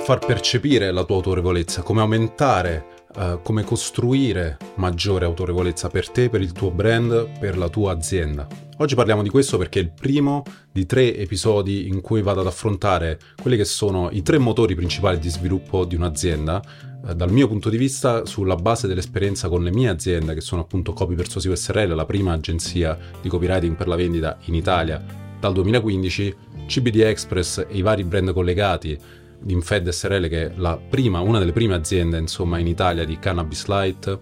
far percepire la tua autorevolezza, come aumentare Uh, come costruire maggiore autorevolezza per te, per il tuo brand, per la tua azienda. Oggi parliamo di questo perché è il primo di tre episodi in cui vado ad affrontare quelli che sono i tre motori principali di sviluppo di un'azienda, uh, dal mio punto di vista sulla base dell'esperienza con le mie aziende, che sono appunto Copy Persuasivo SRL, la prima agenzia di copywriting per la vendita in Italia dal 2015, CBD Express e i vari brand collegati Infed SRL che è prima, una delle prime aziende insomma, in Italia di cannabis light.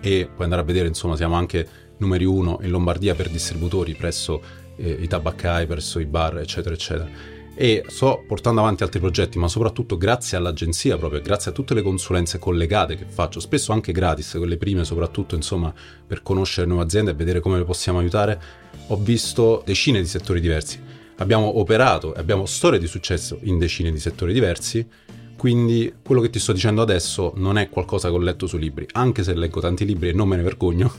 E puoi andare a vedere insomma siamo anche numeri uno in Lombardia per distributori presso eh, i tabaccai, presso i bar eccetera eccetera. E sto portando avanti altri progetti, ma soprattutto grazie all'agenzia proprio, grazie a tutte le consulenze collegate che faccio, spesso anche gratis, quelle prime soprattutto, insomma, per conoscere nuove aziende e vedere come le possiamo aiutare, ho visto decine di settori diversi abbiamo operato e abbiamo storie di successo in decine di settori diversi, quindi quello che ti sto dicendo adesso non è qualcosa che ho letto su libri, anche se leggo tanti libri e non me ne vergogno,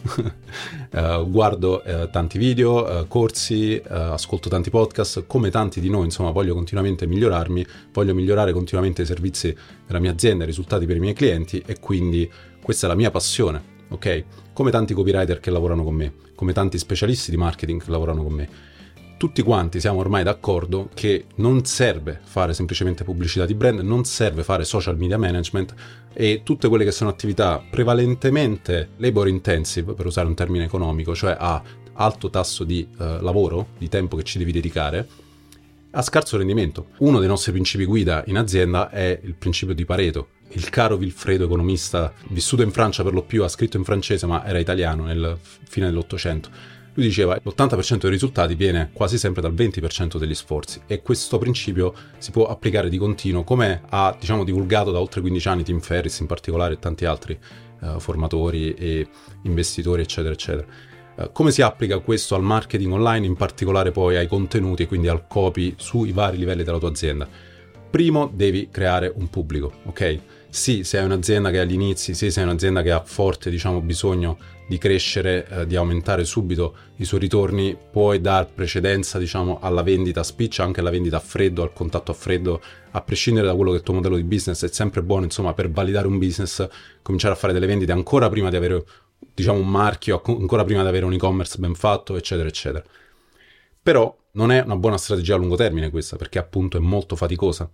uh, guardo uh, tanti video, uh, corsi, ascolto tanti podcast, come tanti di noi, insomma voglio continuamente migliorarmi, voglio migliorare continuamente i servizi della mia azienda, i risultati per i miei clienti e quindi questa è la mia passione, ok? Come tanti copywriter che lavorano con me, come tanti specialisti di marketing che lavorano con me tutti quanti siamo ormai d'accordo che non serve fare semplicemente pubblicità di brand, non serve fare social media management e tutte quelle che sono attività prevalentemente labor intensive, per usare un termine economico, cioè a alto tasso di uh, lavoro, di tempo che ci devi dedicare, a scarso rendimento. Uno dei nostri principi guida in azienda è il principio di Pareto. Il caro Vilfredo, economista, vissuto in Francia per lo più, ha scritto in francese ma era italiano nel fine dell'Ottocento lui diceva che l'80% dei risultati viene quasi sempre dal 20% degli sforzi e questo principio si può applicare di continuo come ha diciamo, divulgato da oltre 15 anni Tim Ferris in particolare e tanti altri uh, formatori e investitori eccetera eccetera. Uh, come si applica questo al marketing online, in particolare poi ai contenuti e quindi al copy sui vari livelli della tua azienda? Primo devi creare un pubblico, ok? Sì, se hai un'azienda che è agli inizi, sì, se hai un'azienda che ha forte diciamo, bisogno di crescere, eh, di aumentare subito i suoi ritorni, puoi dar precedenza diciamo, alla vendita a spiccia, anche alla vendita a freddo, al contatto a freddo, a prescindere da quello che è il tuo modello di business, è sempre buono insomma per validare un business, cominciare a fare delle vendite ancora prima di avere diciamo, un marchio, ancora prima di avere un e-commerce ben fatto, eccetera, eccetera. Però non è una buona strategia a lungo termine questa, perché appunto è molto faticosa.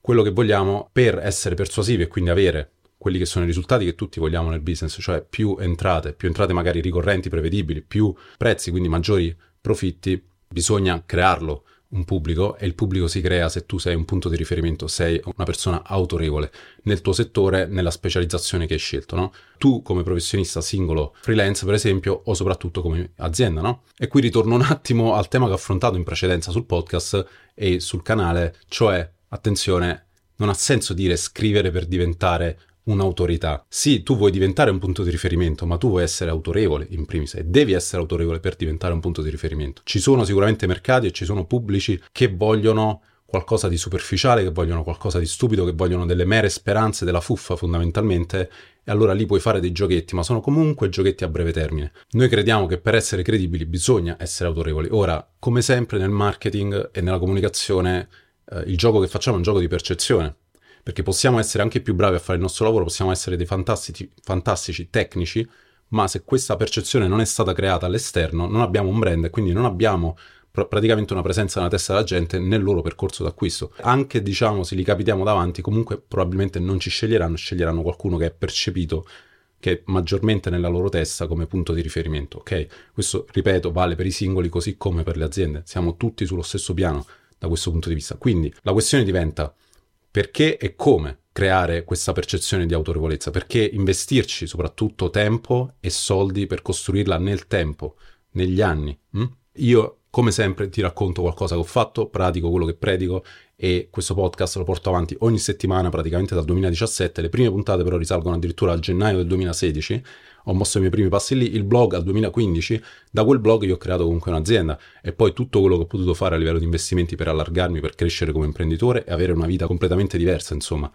Quello che vogliamo per essere persuasivi e quindi avere quelli che sono i risultati che tutti vogliamo nel business, cioè più entrate, più entrate magari ricorrenti, prevedibili, più prezzi, quindi maggiori profitti, bisogna crearlo un pubblico e il pubblico si crea se tu sei un punto di riferimento, sei una persona autorevole nel tuo settore, nella specializzazione che hai scelto, no? Tu come professionista singolo freelance, per esempio, o soprattutto come azienda, no? E qui ritorno un attimo al tema che ho affrontato in precedenza sul podcast e sul canale, cioè, attenzione, non ha senso dire scrivere per diventare un'autorità. Sì, tu vuoi diventare un punto di riferimento, ma tu vuoi essere autorevole in primis e devi essere autorevole per diventare un punto di riferimento. Ci sono sicuramente mercati e ci sono pubblici che vogliono qualcosa di superficiale, che vogliono qualcosa di stupido, che vogliono delle mere speranze della fuffa fondamentalmente, e allora lì puoi fare dei giochetti, ma sono comunque giochetti a breve termine. Noi crediamo che per essere credibili bisogna essere autorevoli. Ora, come sempre nel marketing e nella comunicazione, eh, il gioco che facciamo è un gioco di percezione perché possiamo essere anche più bravi a fare il nostro lavoro, possiamo essere dei fantastici, fantastici tecnici, ma se questa percezione non è stata creata all'esterno, non abbiamo un brand e quindi non abbiamo pr- praticamente una presenza nella testa della gente nel loro percorso d'acquisto. Anche, diciamo, se li capitiamo davanti, comunque probabilmente non ci sceglieranno, sceglieranno qualcuno che è percepito che è maggiormente nella loro testa come punto di riferimento, ok? Questo, ripeto, vale per i singoli così come per le aziende. Siamo tutti sullo stesso piano da questo punto di vista. Quindi la questione diventa perché e come creare questa percezione di autorevolezza? Perché investirci soprattutto tempo e soldi per costruirla nel tempo, negli anni. Hm? Io, come sempre, ti racconto qualcosa che ho fatto, pratico quello che predico e questo podcast lo porto avanti ogni settimana praticamente dal 2017. Le prime puntate però risalgono addirittura al gennaio del 2016 ho mosso i miei primi passi lì, il blog al 2015, da quel blog io ho creato comunque un'azienda e poi tutto quello che ho potuto fare a livello di investimenti per allargarmi, per crescere come imprenditore e avere una vita completamente diversa, insomma.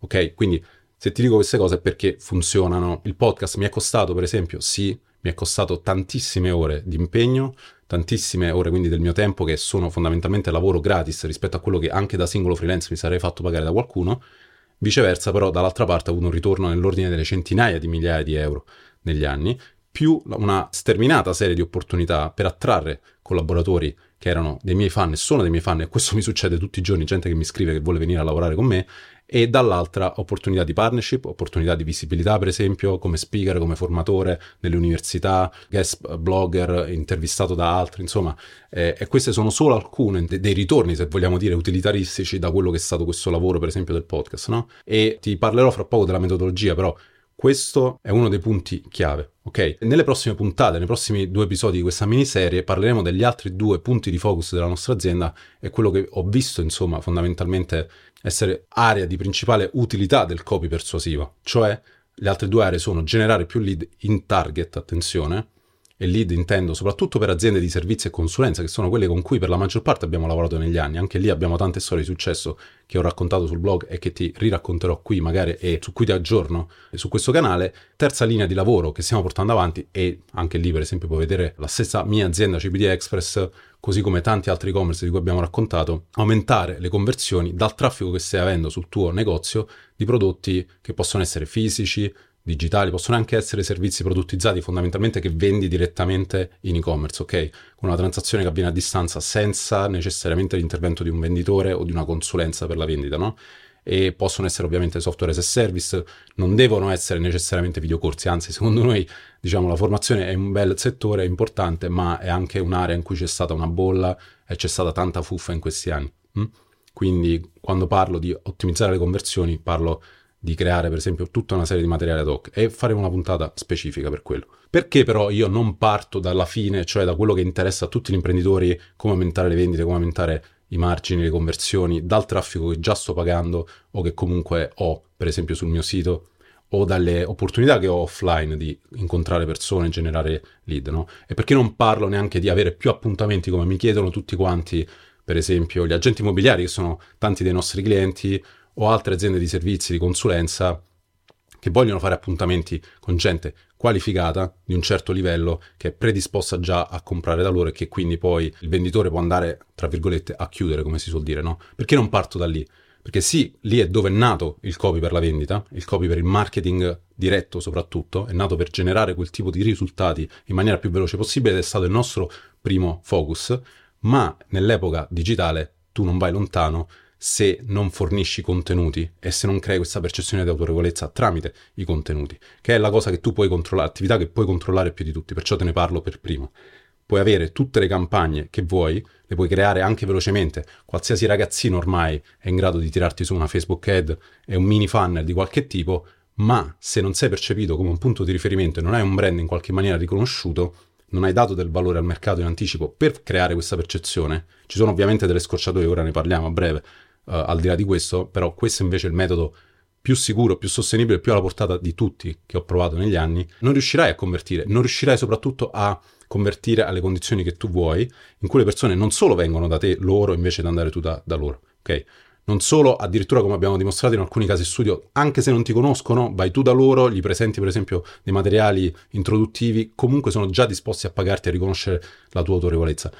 Ok? Quindi se ti dico queste cose è perché funzionano. Il podcast mi è costato, per esempio, sì, mi è costato tantissime ore di impegno, tantissime ore quindi del mio tempo che sono fondamentalmente lavoro gratis rispetto a quello che anche da singolo freelance mi sarei fatto pagare da qualcuno. Viceversa, però, dall'altra parte ho avuto un ritorno nell'ordine delle centinaia di migliaia di euro negli anni, più una sterminata serie di opportunità per attrarre collaboratori che erano dei miei fan e sono dei miei fan, e questo mi succede tutti i giorni, gente che mi scrive che vuole venire a lavorare con me, e dall'altra opportunità di partnership, opportunità di visibilità per esempio come speaker, come formatore nelle università, guest blogger, intervistato da altri, insomma, eh, e queste sono solo alcune dei ritorni, se vogliamo dire, utilitaristici da quello che è stato questo lavoro per esempio del podcast, no? E ti parlerò fra poco della metodologia, però questo è uno dei punti chiave, ok? Nelle prossime puntate, nei prossimi due episodi di questa miniserie, parleremo degli altri due punti di focus della nostra azienda e quello che ho visto, insomma, fondamentalmente essere area di principale utilità del copy persuasivo, cioè le altre due aree sono generare più lead in target, attenzione, e lead intendo soprattutto per aziende di servizi e consulenza, che sono quelle con cui per la maggior parte abbiamo lavorato negli anni. Anche lì abbiamo tante storie di successo che ho raccontato sul blog e che ti riracconterò qui magari e su cui ti aggiorno su questo canale. Terza linea di lavoro che stiamo portando avanti e anche lì per esempio puoi vedere la stessa mia azienda CBD Express così come tanti altri e-commerce di cui abbiamo raccontato, aumentare le conversioni dal traffico che stai avendo sul tuo negozio di prodotti che possono essere fisici, digitali, possono anche essere servizi produttizzati fondamentalmente che vendi direttamente in e-commerce, ok? Con una transazione che avviene a distanza senza necessariamente l'intervento di un venditore o di una consulenza per la vendita, no? E possono essere ovviamente software as a service, non devono essere necessariamente videocorsi, anzi secondo noi diciamo la formazione è un bel settore, è importante, ma è anche un'area in cui c'è stata una bolla e c'è stata tanta fuffa in questi anni. Hm? Quindi quando parlo di ottimizzare le conversioni parlo di creare per esempio tutta una serie di materiali ad hoc e faremo una puntata specifica per quello. Perché però io non parto dalla fine, cioè da quello che interessa a tutti gli imprenditori, come aumentare le vendite, come aumentare i margini, le conversioni, dal traffico che già sto pagando o che comunque ho, per esempio sul mio sito, o dalle opportunità che ho offline di incontrare persone, generare lead, no? E perché non parlo neanche di avere più appuntamenti come mi chiedono tutti quanti, per esempio gli agenti immobiliari che sono tanti dei nostri clienti o altre aziende di servizi di consulenza che vogliono fare appuntamenti con gente qualificata di un certo livello che è predisposta già a comprare da loro e che quindi poi il venditore può andare, tra virgolette, a chiudere, come si suol dire, no? Perché non parto da lì? Perché sì, lì è dove è nato il copy per la vendita, il copy per il marketing diretto soprattutto, è nato per generare quel tipo di risultati in maniera più veloce possibile ed è stato il nostro primo focus, ma nell'epoca digitale tu non vai lontano se non fornisci contenuti e se non crei questa percezione di autorevolezza tramite i contenuti, che è la cosa che tu puoi controllare, l'attività che puoi controllare più di tutti, perciò te ne parlo per primo. Puoi avere tutte le campagne che vuoi, le puoi creare anche velocemente. Qualsiasi ragazzino ormai è in grado di tirarti su una Facebook ad e un mini funnel di qualche tipo, ma se non sei percepito come un punto di riferimento e non hai un brand in qualche maniera riconosciuto, non hai dato del valore al mercato in anticipo per creare questa percezione, ci sono ovviamente delle scorciatoie, ora ne parliamo a breve, al di là di questo, però questo invece è il metodo più sicuro, più sostenibile, più alla portata di tutti che ho provato negli anni, non riuscirai a convertire, non riuscirai soprattutto a convertire alle condizioni che tu vuoi, in cui le persone non solo vengono da te loro invece di andare tu da, da loro, ok? Non solo, addirittura come abbiamo dimostrato in alcuni casi studio, anche se non ti conoscono, vai tu da loro, gli presenti per esempio dei materiali introduttivi, comunque sono già disposti a pagarti e a riconoscere la tua autorevolezza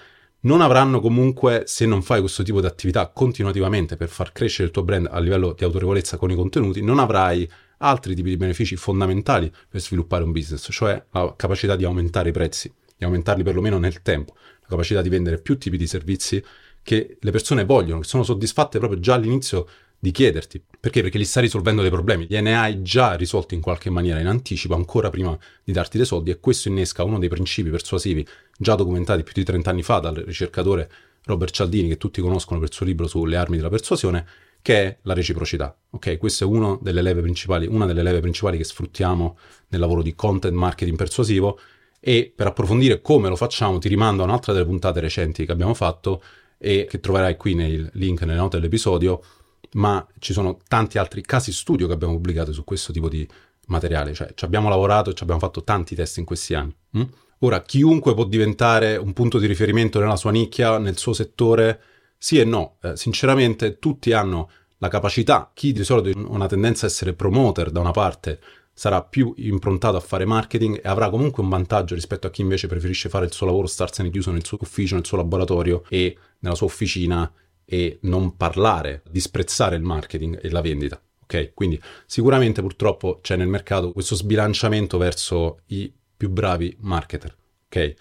non avranno comunque, se non fai questo tipo di attività continuativamente per far crescere il tuo brand a livello di autorevolezza con i contenuti, non avrai altri tipi di benefici fondamentali per sviluppare un business, cioè la capacità di aumentare i prezzi, di aumentarli perlomeno nel tempo, la capacità di vendere più tipi di servizi che le persone vogliono, che sono soddisfatte proprio già all'inizio di chiederti. Perché? Perché gli stai risolvendo dei problemi, gliene hai già risolti in qualche maniera in anticipo, ancora prima di darti dei soldi, e questo innesca uno dei principi persuasivi già documentati più di 30 anni fa dal ricercatore Robert Cialdini, che tutti conoscono per il suo libro sulle armi della persuasione, che è la reciprocità. Ok, questa è una delle leve principali, delle leve principali che sfruttiamo nel lavoro di content marketing persuasivo. E per approfondire come lo facciamo, ti rimando a un'altra delle puntate recenti che abbiamo fatto e che troverai qui nel link nelle note dell'episodio ma ci sono tanti altri casi studio che abbiamo pubblicato su questo tipo di materiale, cioè ci abbiamo lavorato e ci abbiamo fatto tanti test in questi anni. Hm? Ora, chiunque può diventare un punto di riferimento nella sua nicchia, nel suo settore? Sì e no. Eh, sinceramente, tutti hanno la capacità, chi di solito ha una tendenza a essere promoter da una parte, sarà più improntato a fare marketing e avrà comunque un vantaggio rispetto a chi invece preferisce fare il suo lavoro, starsene chiuso nel suo ufficio, nel suo laboratorio e nella sua officina e non parlare, disprezzare il marketing e la vendita. Ok? Quindi sicuramente purtroppo c'è nel mercato questo sbilanciamento verso i più bravi marketer. Ok?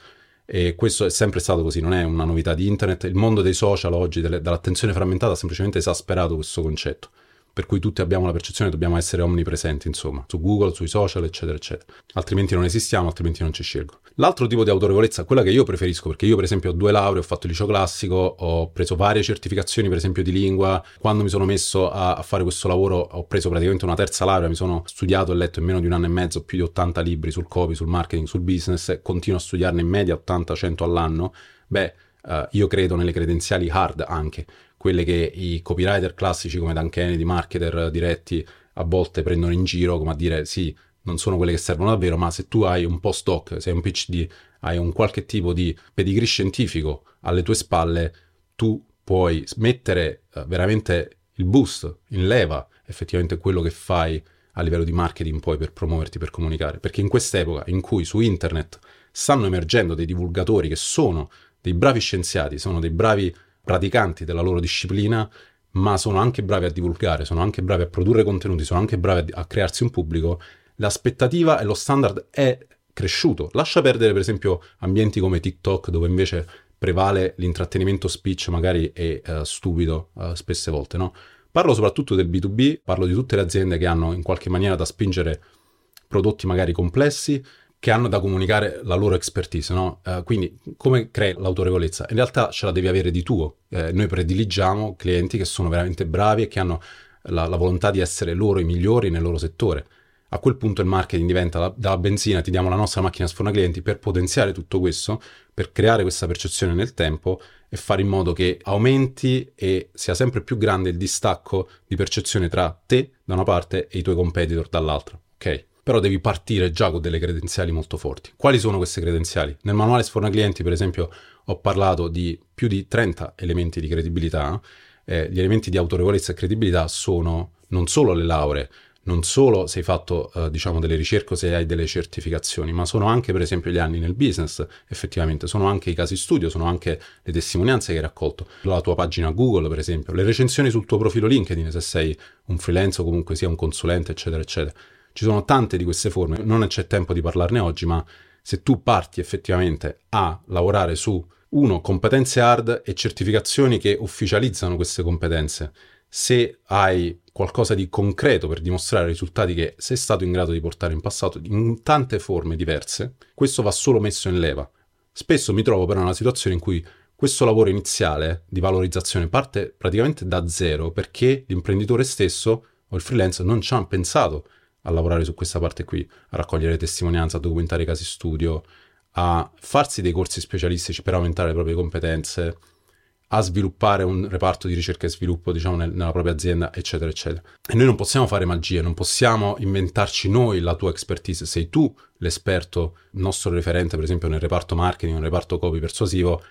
E questo è sempre stato così, non è una novità di internet. Il mondo dei social oggi, delle, dall'attenzione frammentata, ha semplicemente esasperato questo concetto per cui tutti abbiamo la percezione che dobbiamo essere omnipresenti, insomma, su Google, sui social, eccetera, eccetera. Altrimenti non esistiamo, altrimenti non ci scelgo. L'altro tipo di autorevolezza, quella che io preferisco, perché io per esempio ho due lauree, ho fatto il liceo classico, ho preso varie certificazioni, per esempio di lingua, quando mi sono messo a, a fare questo lavoro ho preso praticamente una terza laurea, mi sono studiato e letto in meno di un anno e mezzo più di 80 libri sul copy, sul marketing, sul business, continuo a studiarne in media 80-100 all'anno. Beh, Uh, io credo nelle credenziali hard anche, quelle che i copywriter classici come Dan Kennedy, marketer diretti, a volte prendono in giro, come a dire sì, non sono quelle che servono davvero, ma se tu hai un postdoc, sei un PhD, hai un qualche tipo di pedigree scientifico alle tue spalle, tu puoi mettere uh, veramente il boost in leva effettivamente quello che fai a livello di marketing poi per promuoverti, per comunicare. Perché in quest'epoca in cui su internet stanno emergendo dei divulgatori che sono dei bravi scienziati, sono dei bravi praticanti della loro disciplina, ma sono anche bravi a divulgare, sono anche bravi a produrre contenuti, sono anche bravi a, crearsi un pubblico, l'aspettativa e lo standard è cresciuto. Lascia perdere per esempio ambienti come TikTok dove invece prevale l'intrattenimento speech magari è uh, stupido uh, spesse volte, no? Parlo soprattutto del B2B, parlo di tutte le aziende che hanno in qualche maniera da spingere prodotti magari complessi, che hanno da comunicare la loro expertise, no? Uh, quindi come crei l'autorevolezza? In realtà ce la devi avere di tuo. Eh, noi prediligiamo clienti che sono veramente bravi e che hanno la, la, volontà di essere loro i migliori nel loro settore. A quel punto il marketing diventa la, dalla benzina, ti diamo la nostra macchina sforna clienti per potenziare tutto questo, per creare questa percezione nel tempo e fare in modo che aumenti e sia sempre più grande il distacco di percezione tra te da una parte e i tuoi competitor dall'altra. Ok? Però devi partire già con delle credenziali molto forti. Quali sono queste credenziali? Nel manuale Sforna Clienti, per esempio, ho parlato di più di 30 elementi di credibilità. Eh, gli elementi di autorevolezza e credibilità sono non solo le lauree, non solo se hai fatto eh, diciamo delle ricerche o se hai delle certificazioni, ma sono anche per esempio gli anni nel business, effettivamente, sono anche i casi studio, sono anche le testimonianze che hai raccolto, la tua pagina Google per esempio, le recensioni sul tuo profilo LinkedIn se sei un freelance o comunque sia un consulente, eccetera, eccetera. Ci sono tante di queste forme, non c'è tempo di parlarne oggi, ma se tu parti effettivamente a lavorare su uno, competenze hard e certificazioni che ufficializzano queste competenze, se hai qualcosa di concreto per dimostrare risultati che sei stato in grado di portare in passato in tante forme diverse, questo va solo messo in leva. Spesso mi trovo però in una situazione in cui questo lavoro iniziale di valorizzazione parte praticamente da zero perché l'imprenditore stesso o il freelance non ci ha pensato a lavorare su questa parte qui, a raccogliere testimonianze, a documentare casi studio, a farsi dei corsi specialistici per aumentare le proprie competenze, a sviluppare un reparto di ricerca e sviluppo, diciamo, nel, nella propria azienda, eccetera, eccetera. E noi non possiamo fare magie, non possiamo inventarci noi la tua expertise. Sei tu l'esperto, il nostro referente, per esempio, nel reparto marketing, nel reparto copy persuasivo,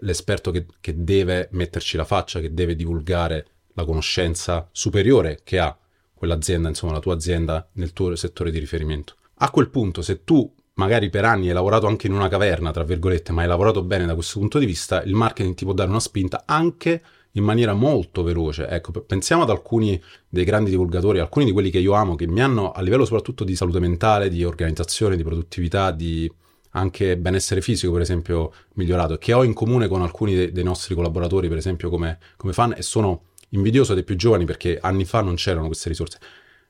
l'esperto che, che deve metterci la faccia, che deve divulgare la conoscenza superiore che ha quell'azienda, insomma la tua azienda nel tuo settore di riferimento. A quel punto, se tu magari per anni hai lavorato anche in una caverna, tra virgolette, ma hai lavorato bene da questo punto di vista, il marketing ti può dare una spinta anche in maniera molto veloce. Ecco, pensiamo ad alcuni dei grandi divulgatori, alcuni di quelli che io amo, che mi hanno a livello soprattutto di salute mentale, di organizzazione, di produttività, di anche benessere fisico, per esempio, migliorato, che ho in comune con alcuni dei, nostri collaboratori, per esempio, come, come fan, e sono invidioso dei più giovani perché anni fa non c'erano queste risorse.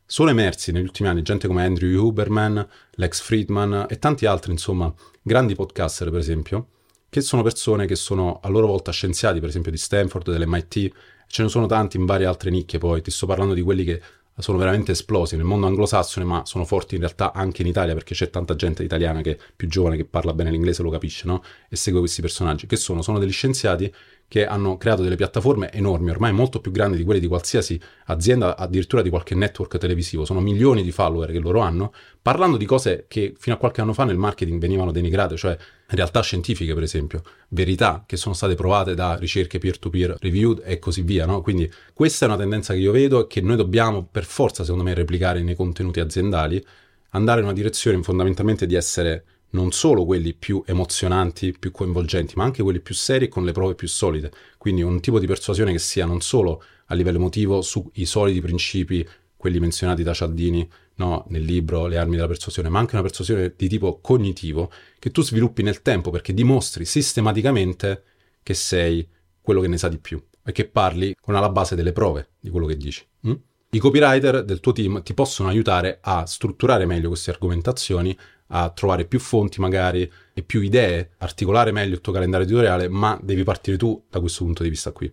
Sono emersi negli ultimi anni gente come Andrew Huberman, Lex Friedman e tanti altri, insomma, grandi podcaster, per esempio, che sono persone che sono a loro volta scienziati, per esempio di Stanford, dell'MIT, ce ne sono tanti in varie altre nicchie poi, ti sto parlando di quelli che sono veramente esplosi nel mondo anglosassone, ma sono forti in realtà anche in Italia perché c'è tanta gente italiana che più giovane che parla bene l'inglese lo capisce, no? E segue questi personaggi, che sono, sono degli scienziati che hanno creato delle piattaforme enormi, ormai molto più grandi di quelle di qualsiasi azienda, addirittura di qualche network televisivo, sono milioni di follower che loro hanno, parlando di cose che fino a qualche anno fa nel marketing venivano denigrate, cioè realtà scientifiche per esempio, verità che sono state provate da ricerche peer-to-peer reviewed e così via, no? Quindi questa è una tendenza che io vedo e che noi dobbiamo per forza secondo me replicare nei contenuti aziendali andare in una direzione fondamentalmente di essere non solo quelli più emozionanti, più coinvolgenti, ma anche quelli più seri con le prove più solide. Quindi un tipo di persuasione che sia non solo a livello emotivo sui soliti principi, quelli menzionati da Cialdini no, nel libro Le armi della persuasione, ma anche una persuasione di tipo cognitivo che tu sviluppi nel tempo perché dimostri sistematicamente che sei quello che ne sa di più e che parli con alla base delle prove di quello che dici. Mm? I copywriter del tuo team ti possono aiutare a strutturare meglio queste argomentazioni, a trovare più fonti magari e più idee, articolare meglio il tuo calendario editoriale, ma devi partire tu da questo punto di vista qui,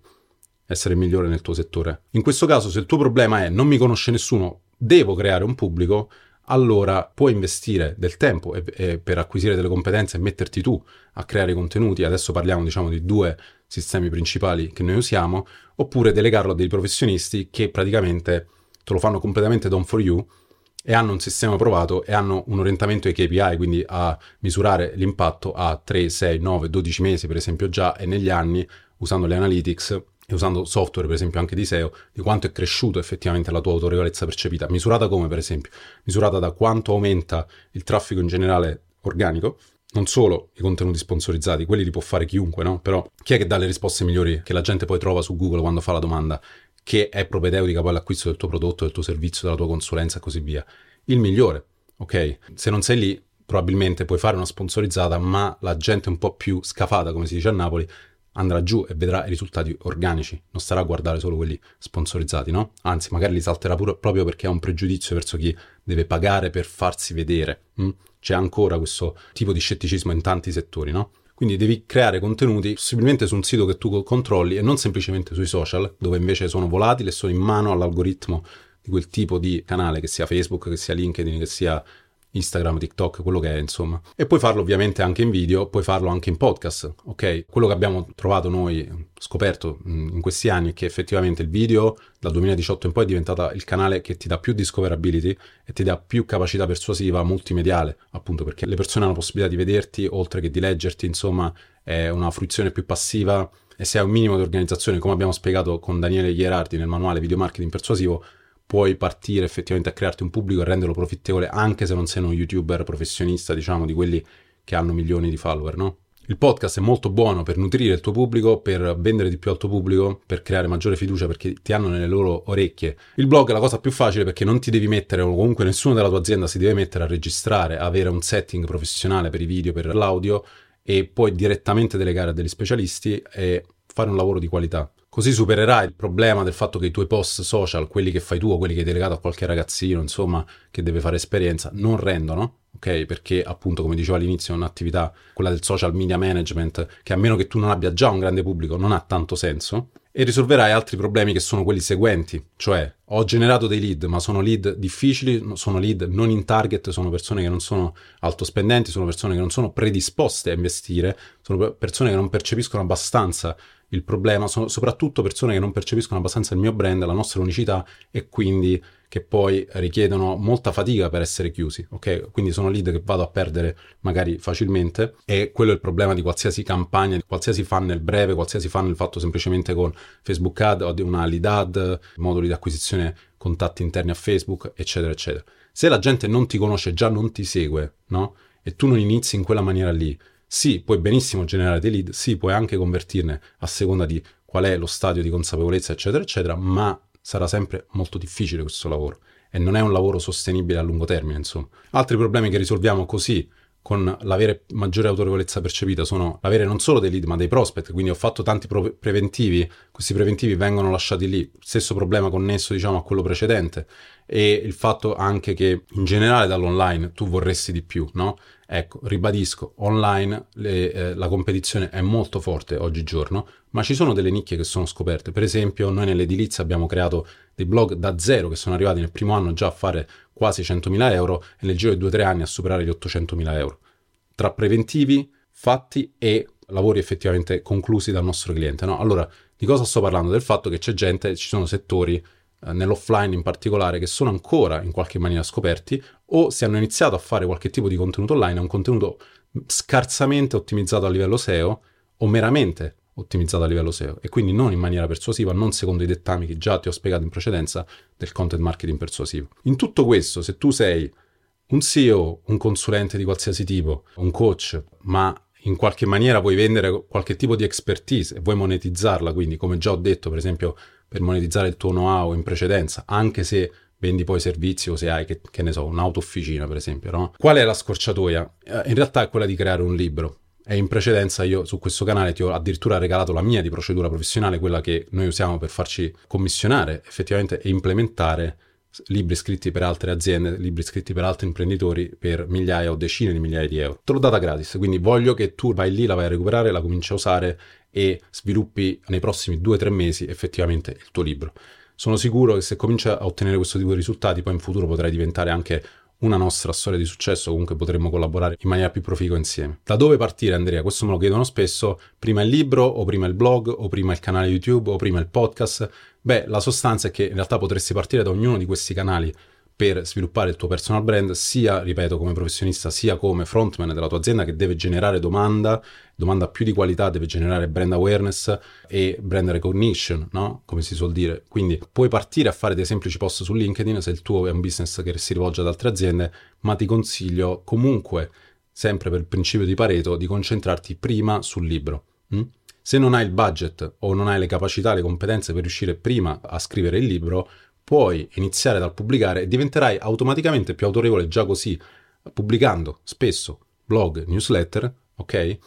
essere migliore nel tuo settore. In questo caso, se il tuo problema è non mi conosce nessuno, devo creare un pubblico, allora puoi investire del tempo e, e per acquisire delle competenze e metterti tu a creare contenuti. Adesso parliamo diciamo di due sistemi principali che noi usiamo, oppure delegarlo a dei professionisti che praticamente te lo fanno completamente done for you e hanno un sistema provato e hanno un orientamento ai KPI, quindi a misurare l'impatto a 3, 6, 9, 12 mesi per esempio già e negli anni usando le analytics e usando software per esempio anche di SEO, di quanto è cresciuto effettivamente la tua autorevolezza percepita, misurata come per esempio, misurata da quanto aumenta il traffico in generale organico, non solo i contenuti sponsorizzati, quelli li può fare chiunque, no? Però chi è che dà le risposte migliori che la gente poi trova su Google quando fa la domanda? Che è propedeutica poi all'acquisto del tuo prodotto, del tuo servizio, della tua consulenza e così via. Il migliore, ok? Se non sei lì, probabilmente puoi fare una sponsorizzata, ma la gente un po' più scafata, come si dice a Napoli, andrà giù e vedrà i risultati organici, non starà a guardare solo quelli sponsorizzati, no? Anzi, magari li salterà pure, proprio perché ha un pregiudizio verso chi deve pagare per farsi vedere. Hm? C'è ancora questo tipo di scetticismo in tanti settori, no? Quindi devi creare contenuti possibilmente su un sito che tu controlli e non semplicemente sui social, dove invece sono volatili e sono in mano all'algoritmo di quel tipo di canale, che sia Facebook, che sia LinkedIn, che sia Instagram, TikTok, quello che è, insomma. E puoi farlo ovviamente anche in video, puoi farlo anche in podcast, ok? Quello che abbiamo trovato noi, scoperto in questi anni, è che effettivamente il video dal 2018 in poi è diventato il canale che ti dà più discoverability e ti dà più capacità persuasiva multimediale, appunto perché le persone hanno la possibilità di vederti oltre che di leggerti, insomma, è una fruizione più passiva e se hai un minimo di organizzazione, come abbiamo spiegato con Daniele Ghierardi nel manuale Video Marketing Persuasivo, puoi partire effettivamente a crearti un pubblico e renderlo profittevole anche se non sei uno youtuber professionista, diciamo, di quelli che hanno milioni di follower, no? Il podcast è molto buono per nutrire il tuo pubblico, per vendere di più al tuo pubblico, per creare maggiore fiducia perché ti hanno nelle loro orecchie. Il blog è la cosa più facile perché non ti devi mettere, o comunque nessuno della tua azienda si deve mettere a registrare, avere un setting professionale per i video, per l'audio e poi direttamente delegare a degli specialisti e fare un lavoro di qualità. Così supererai il problema del fatto che i tuoi post social, quelli che fai tu o quelli che hai delegato a qualche ragazzino, insomma, che deve fare esperienza, non rendono, ok? Perché appunto, come dicevo all'inizio, è un'attività, quella del social media management, che a meno che tu non abbia già un grande pubblico, non ha tanto senso. E risolverai altri problemi che sono quelli seguenti, cioè ho generato dei lead, ma sono lead difficili, sono lead non in target, sono persone che non sono altospendenti, sono persone che non sono predisposte a investire, sono persone che non percepiscono abbastanza il problema sono soprattutto persone che non percepiscono abbastanza il mio brand, la nostra unicità e quindi che poi richiedono molta fatica per essere chiusi, ok? Quindi sono lead che vado a perdere magari facilmente e quello è il problema di qualsiasi campagna, di qualsiasi funnel breve, qualsiasi funnel fatto semplicemente con Facebook Ad o di una lead ad, moduli di acquisizione, contatti interni a Facebook, eccetera, eccetera. Se la gente non ti conosce, già non ti segue, no? E tu non inizi in quella maniera lì, sì, puoi benissimo generare dei lead, sì, puoi anche convertirne a seconda di qual è lo stadio di consapevolezza, eccetera, eccetera, ma sarà sempre molto difficile questo lavoro. E non è un lavoro sostenibile a lungo termine, insomma. Altri problemi che risolviamo così con l'avere maggiore autorevolezza percepita sono l'avere non solo dei lead ma dei prospect, quindi ho fatto tanti pro- preventivi, questi preventivi vengono lasciati lì, stesso problema connesso diciamo a quello precedente e il fatto anche che in generale dall'online tu vorresti di più, no? Ecco, ribadisco, online le, eh, la competizione è molto forte oggigiorno, ma ci sono delle nicchie che sono scoperte. Per esempio, noi nell'edilizia abbiamo creato dei blog da zero che sono arrivati nel primo anno già a fare quasi 100.000 euro e nel giro di 2-3 anni a superare gli 800.000 euro. Tra preventivi, fatti e lavori effettivamente conclusi dal nostro cliente. No? Allora, di cosa sto parlando? Del fatto che c'è gente, ci sono settori nell'offline in particolare, che sono ancora in qualche maniera scoperti o se hanno iniziato a fare qualche tipo di contenuto online, è un contenuto scarsamente ottimizzato a livello SEO o meramente ottimizzato a livello SEO e quindi non in maniera persuasiva, non secondo i dettami che già ti ho spiegato in precedenza del content marketing persuasivo. In tutto questo, se tu sei un CEO, un consulente di qualsiasi tipo, un coach, ma in qualche maniera vuoi vendere qualche tipo di expertise e vuoi monetizzarla, quindi come già ho detto, per esempio, per monetizzare il tuo know-how in precedenza, anche se vendi poi servizi o se hai, che, che ne so, un'auto-officina, per esempio, no? Qual è la scorciatoia? Eh, in realtà è quella di creare un libro. E in precedenza io su questo canale ti ho addirittura regalato la mia di procedura professionale, quella che noi usiamo per farci commissionare effettivamente e implementare libri scritti per altre aziende, libri scritti per altri imprenditori per migliaia o decine di migliaia di euro. Te l'ho data gratis, quindi voglio che tu vai lì, la vai a recuperare, la cominci a usare e sviluppi nei prossimi due o tre mesi effettivamente il tuo libro. Sono sicuro che se cominci a ottenere questo tipo di risultati, poi in futuro potrai diventare anche una nostra storia di successo, comunque potremmo collaborare in maniera più proficua insieme. Da dove partire Andrea? Questo me lo chiedono spesso, prima il libro o prima il blog o prima il canale YouTube o prima il podcast? Beh, la sostanza è che in realtà potresti partire da ognuno di questi canali per sviluppare il tuo personal brand, sia, ripeto, come professionista, sia come frontman della tua azienda che deve generare domanda, domanda più di qualità, deve generare brand awareness e brand recognition, no? Come si suol dire. Quindi puoi partire a fare dei semplici post su LinkedIn se il tuo è un business che si rivolge ad altre aziende, ma ti consiglio comunque, sempre per il principio di Pareto, di concentrarti prima sul libro. Hm? Se non hai il budget o non hai le capacità, le competenze per riuscire prima a scrivere il libro, puoi iniziare dal pubblicare e diventerai automaticamente più autorevole già così, pubblicando spesso blog, newsletter, ok?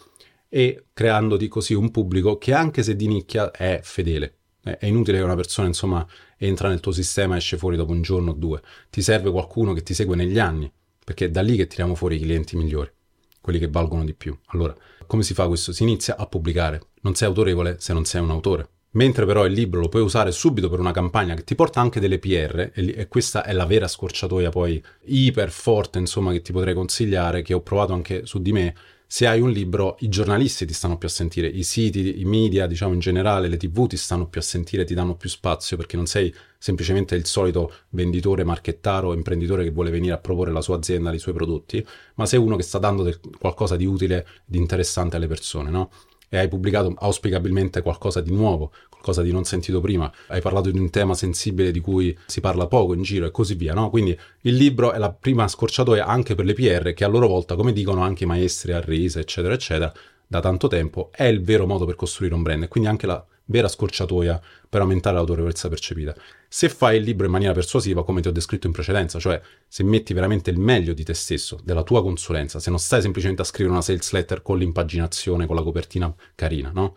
E creandoti così un pubblico che anche se di nicchia è fedele. È inutile che una persona, insomma, entra nel tuo sistema e esce fuori dopo un giorno o due. Ti serve qualcuno che ti segue negli anni, perché è da lì che tiriamo fuori i clienti migliori, quelli che valgono di più. Allora, come si fa questo? Si inizia a pubblicare. Non sei autorevole se non sei un autore. Mentre però il libro lo puoi usare subito per una campagna che ti porta anche delle PR, e, questa è la vera scorciatoia poi iper forte, insomma, che ti potrei consigliare, che ho provato anche su di me. Se hai un libro, i giornalisti ti stanno più a sentire, i siti, i media, diciamo in generale, le tv ti stanno più a sentire, ti danno più spazio perché non sei semplicemente il solito venditore, marchettaro, imprenditore che vuole venire a proporre la sua azienda, i suoi prodotti, ma sei uno che sta dando del, qualcosa di utile, di interessante alle persone, no? E hai pubblicato auspicabilmente qualcosa di nuovo, qualcosa di non sentito prima, hai parlato di un tema sensibile di cui si parla poco in giro e così via, no? Quindi il libro è la prima scorciatoia anche per le PR che a loro volta, come dicono anche i maestri a risa, eccetera, eccetera, da tanto tempo, è il vero modo per costruire un brand e quindi anche la vera scorciatoia per aumentare l'autorevolezza percepita. Se fai il libro in maniera persuasiva, come ti ho descritto in precedenza, cioè se metti veramente il meglio di te stesso, della tua consulenza, se non stai semplicemente a scrivere una sales letter con l'impaginazione, con la copertina carina, no?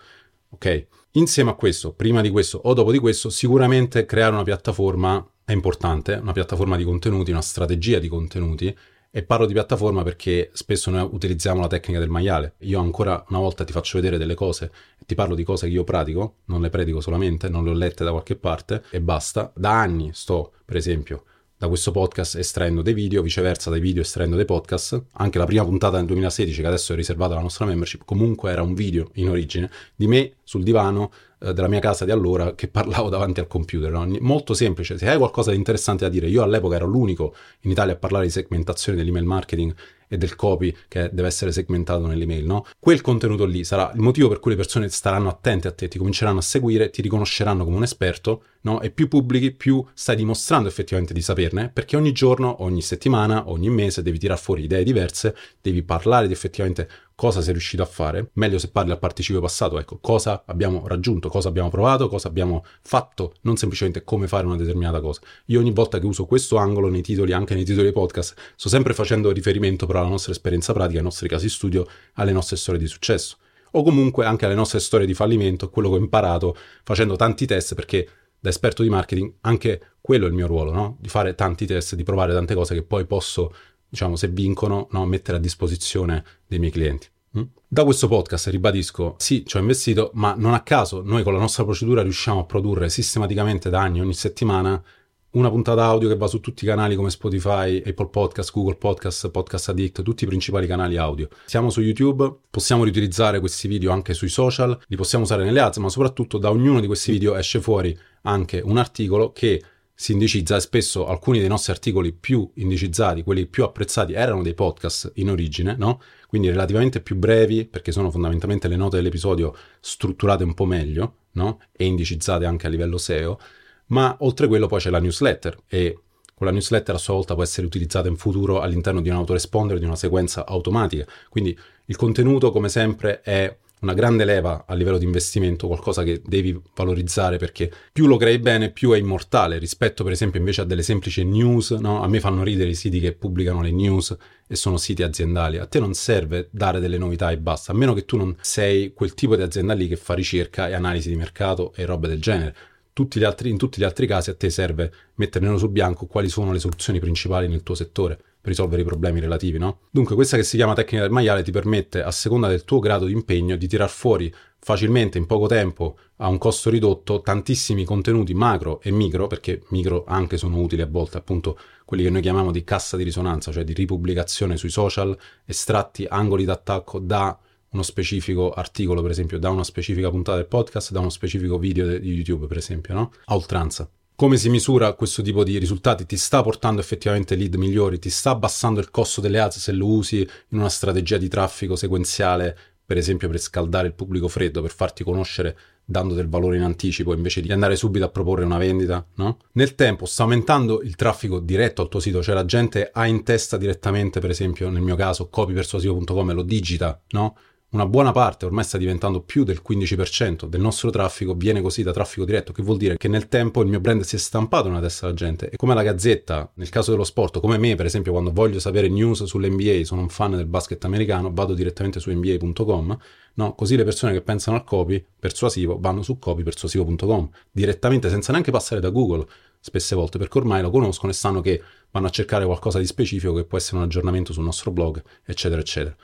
Ok? Insieme a questo, prima di questo o dopo di questo, sicuramente creare una piattaforma è importante, una piattaforma di contenuti, una strategia di contenuti e parlo di piattaforma perché spesso noi utilizziamo la tecnica del maiale. Io ancora una volta ti faccio vedere delle cose ti parlo di cose che io pratico, non le predico solamente, non le ho lette da qualche parte e basta. Da anni sto, per esempio, da questo podcast estraendo dei video, viceversa dai video estraendo dei podcast. Anche la prima puntata nel 2016, che adesso è riservata alla nostra membership, comunque era un video in origine di me sul divano eh, della mia casa di allora che parlavo davanti al computer. No? Molto semplice, se hai qualcosa di interessante da dire, io all'epoca ero l'unico in Italia a parlare di segmentazione dell'email marketing e del copy che deve essere segmentato nell'email, no? Quel contenuto lì sarà il motivo per cui le persone staranno attente a te, ti cominceranno a seguire, ti riconosceranno come un esperto, no? E più pubblichi, più stai dimostrando effettivamente di saperne, perché ogni giorno, ogni settimana, ogni mese devi tirare fuori idee diverse, devi parlare di effettivamente cosa sei riuscito a fare, meglio se parli al participio passato, ecco, cosa abbiamo raggiunto, cosa abbiamo provato, cosa abbiamo fatto, non semplicemente come fare una determinata cosa. Io ogni volta che uso questo angolo nei titoli, anche nei titoli dei podcast, sto sempre facendo riferimento però alla nostra esperienza pratica, ai nostri casi studio, alle nostre storie di successo o comunque anche alle nostre storie di fallimento, quello che ho imparato facendo tanti test perché da esperto di marketing anche quello è il mio ruolo, no? di fare tanti test, di provare tante cose che poi posso diciamo, se vincono, no, mettere a disposizione dei miei clienti. Mm? Da questo podcast ribadisco, sì, ci ho investito, ma non a caso noi con la nostra procedura riusciamo a produrre sistematicamente da anni, ogni settimana, una puntata audio che va su tutti i canali come Spotify, Apple Podcast, Google Podcast, Podcast Addict, tutti i principali canali audio. Siamo su YouTube, possiamo riutilizzare questi video anche sui social, li possiamo usare nelle ads, ma soprattutto da ognuno di questi video esce fuori anche un articolo che si indicizza e spesso alcuni dei nostri articoli più indicizzati, quelli più apprezzati, erano dei podcast in origine, no? Quindi relativamente più brevi, perché sono fondamentalmente le note dell'episodio strutturate un po' meglio, no? E indicizzate anche a livello SEO, ma oltre a quello poi c'è la newsletter e quella newsletter a sua volta può essere utilizzata in futuro all'interno di un autoresponder, di una sequenza automatica. Quindi il contenuto, come sempre, è una grande leva a livello di investimento, qualcosa che devi valorizzare perché più lo crei bene, più è immortale rispetto per esempio invece a delle semplici news, no? A me fanno ridere i siti che pubblicano le news e sono siti aziendali. A te non serve dare delle novità e basta, a meno che tu non sei quel tipo di azienda lì che fa ricerca e analisi di mercato e robe del genere. Tutti altri, in tutti gli altri casi a te serve mettere nero su bianco quali sono le soluzioni principali nel tuo settore per risolvere i problemi relativi, no? Dunque, questa che si chiama tecnica del maiale ti permette, a seconda del tuo grado di impegno, di tirar fuori facilmente in poco tempo a un costo ridotto tantissimi contenuti macro e micro, perché micro anche sono utili a volte, appunto quelli che noi chiamiamo di cassa di risonanza, cioè di ripubblicazione sui social, estratti, angoli d'attacco da uno specifico articolo, per esempio, da una specifica puntata del podcast, da uno specifico video di YouTube, per esempio, no? A oltranza come si misura questo tipo di risultati? Ti sta portando effettivamente lead migliori? Ti sta abbassando il costo delle ads se lo usi in una strategia di traffico sequenziale, per esempio per scaldare il pubblico freddo, per farti conoscere dando del valore in anticipo invece di andare subito a proporre una vendita, no? Nel tempo sta aumentando il traffico diretto al tuo sito, cioè la gente ha in testa direttamente, per esempio nel mio caso, copypersuasivo.com lo digita, no? Una buona parte, ormai sta diventando più del 15% del nostro traffico, viene così da traffico diretto, che vuol dire che nel tempo il mio brand si è stampato nella testa della gente. E come la Gazzetta, nel caso dello sport, come me, per esempio, quando voglio sapere news sull'NBA, sono un fan del basket americano, vado direttamente su nba.com, no? Così le persone che pensano al copy persuasivo vanno su copypersuasivo.com, direttamente senza neanche passare da Google spesse volte perché ormai lo conoscono e sanno che vanno a cercare qualcosa di specifico che può essere un aggiornamento sul nostro blog, eccetera, eccetera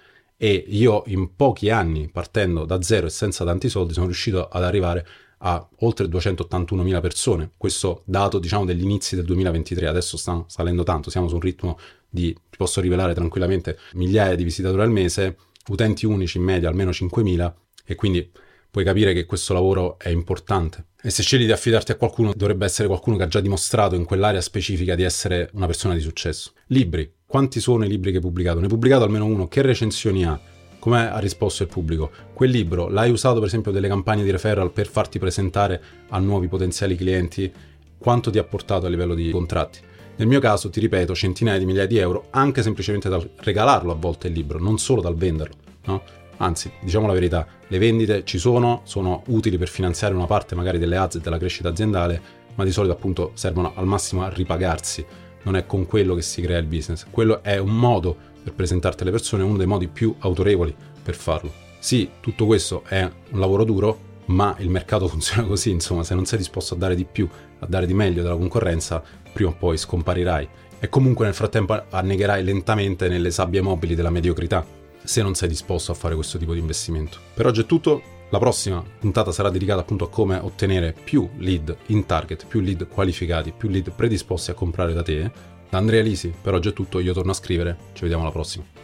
e io in pochi anni, partendo da zero e senza tanti soldi, sono riuscito ad arrivare a oltre 281.000 persone. Questo dato, diciamo, degli inizi del 2023, adesso sta salendo tanto, siamo su un ritmo di, ti posso rivelare tranquillamente, migliaia di visitatori al mese, utenti unici in media almeno 5.000 e quindi puoi capire che questo lavoro è importante. E se scegli di affidarti a qualcuno, dovrebbe essere qualcuno che ha già dimostrato in quell'area specifica di essere una persona di successo. Libri. Quanti sono i libri che hai pubblicato? Ne hai pubblicato almeno uno? Che recensioni ha? Come ha risposto il pubblico? Quel libro l'hai usato per esempio delle campagne di referral per farti presentare a nuovi potenziali clienti? Quanto ti ha portato a livello di contratti? Nel mio caso, ti ripeto, centinaia di migliaia di euro, anche semplicemente dal regalarlo a volte il libro, non solo dal venderlo, no? Anzi, diciamo la verità, le vendite ci sono, sono utili per finanziare una parte magari delle ads e della crescita aziendale, ma di solito appunto servono al massimo a ripagarsi non è con quello che si crea il business. Quello è un modo per presentarti alle persone, uno dei modi più autorevoli per farlo. Sì, tutto questo è un lavoro duro, ma il mercato funziona così, insomma, se non sei disposto a dare di più, a dare di meglio della concorrenza, prima o poi scomparirai e comunque nel frattempo annegherai lentamente nelle sabbie mobili della mediocrità, se non sei disposto a fare questo tipo di investimento. Per oggi è tutto, la prossima puntata sarà dedicata appunto a come ottenere più lead in target, più lead qualificati, più lead predisposti a comprare da te. Da Andrea Lisi, per oggi è tutto, io torno a scrivere, ci vediamo alla prossima.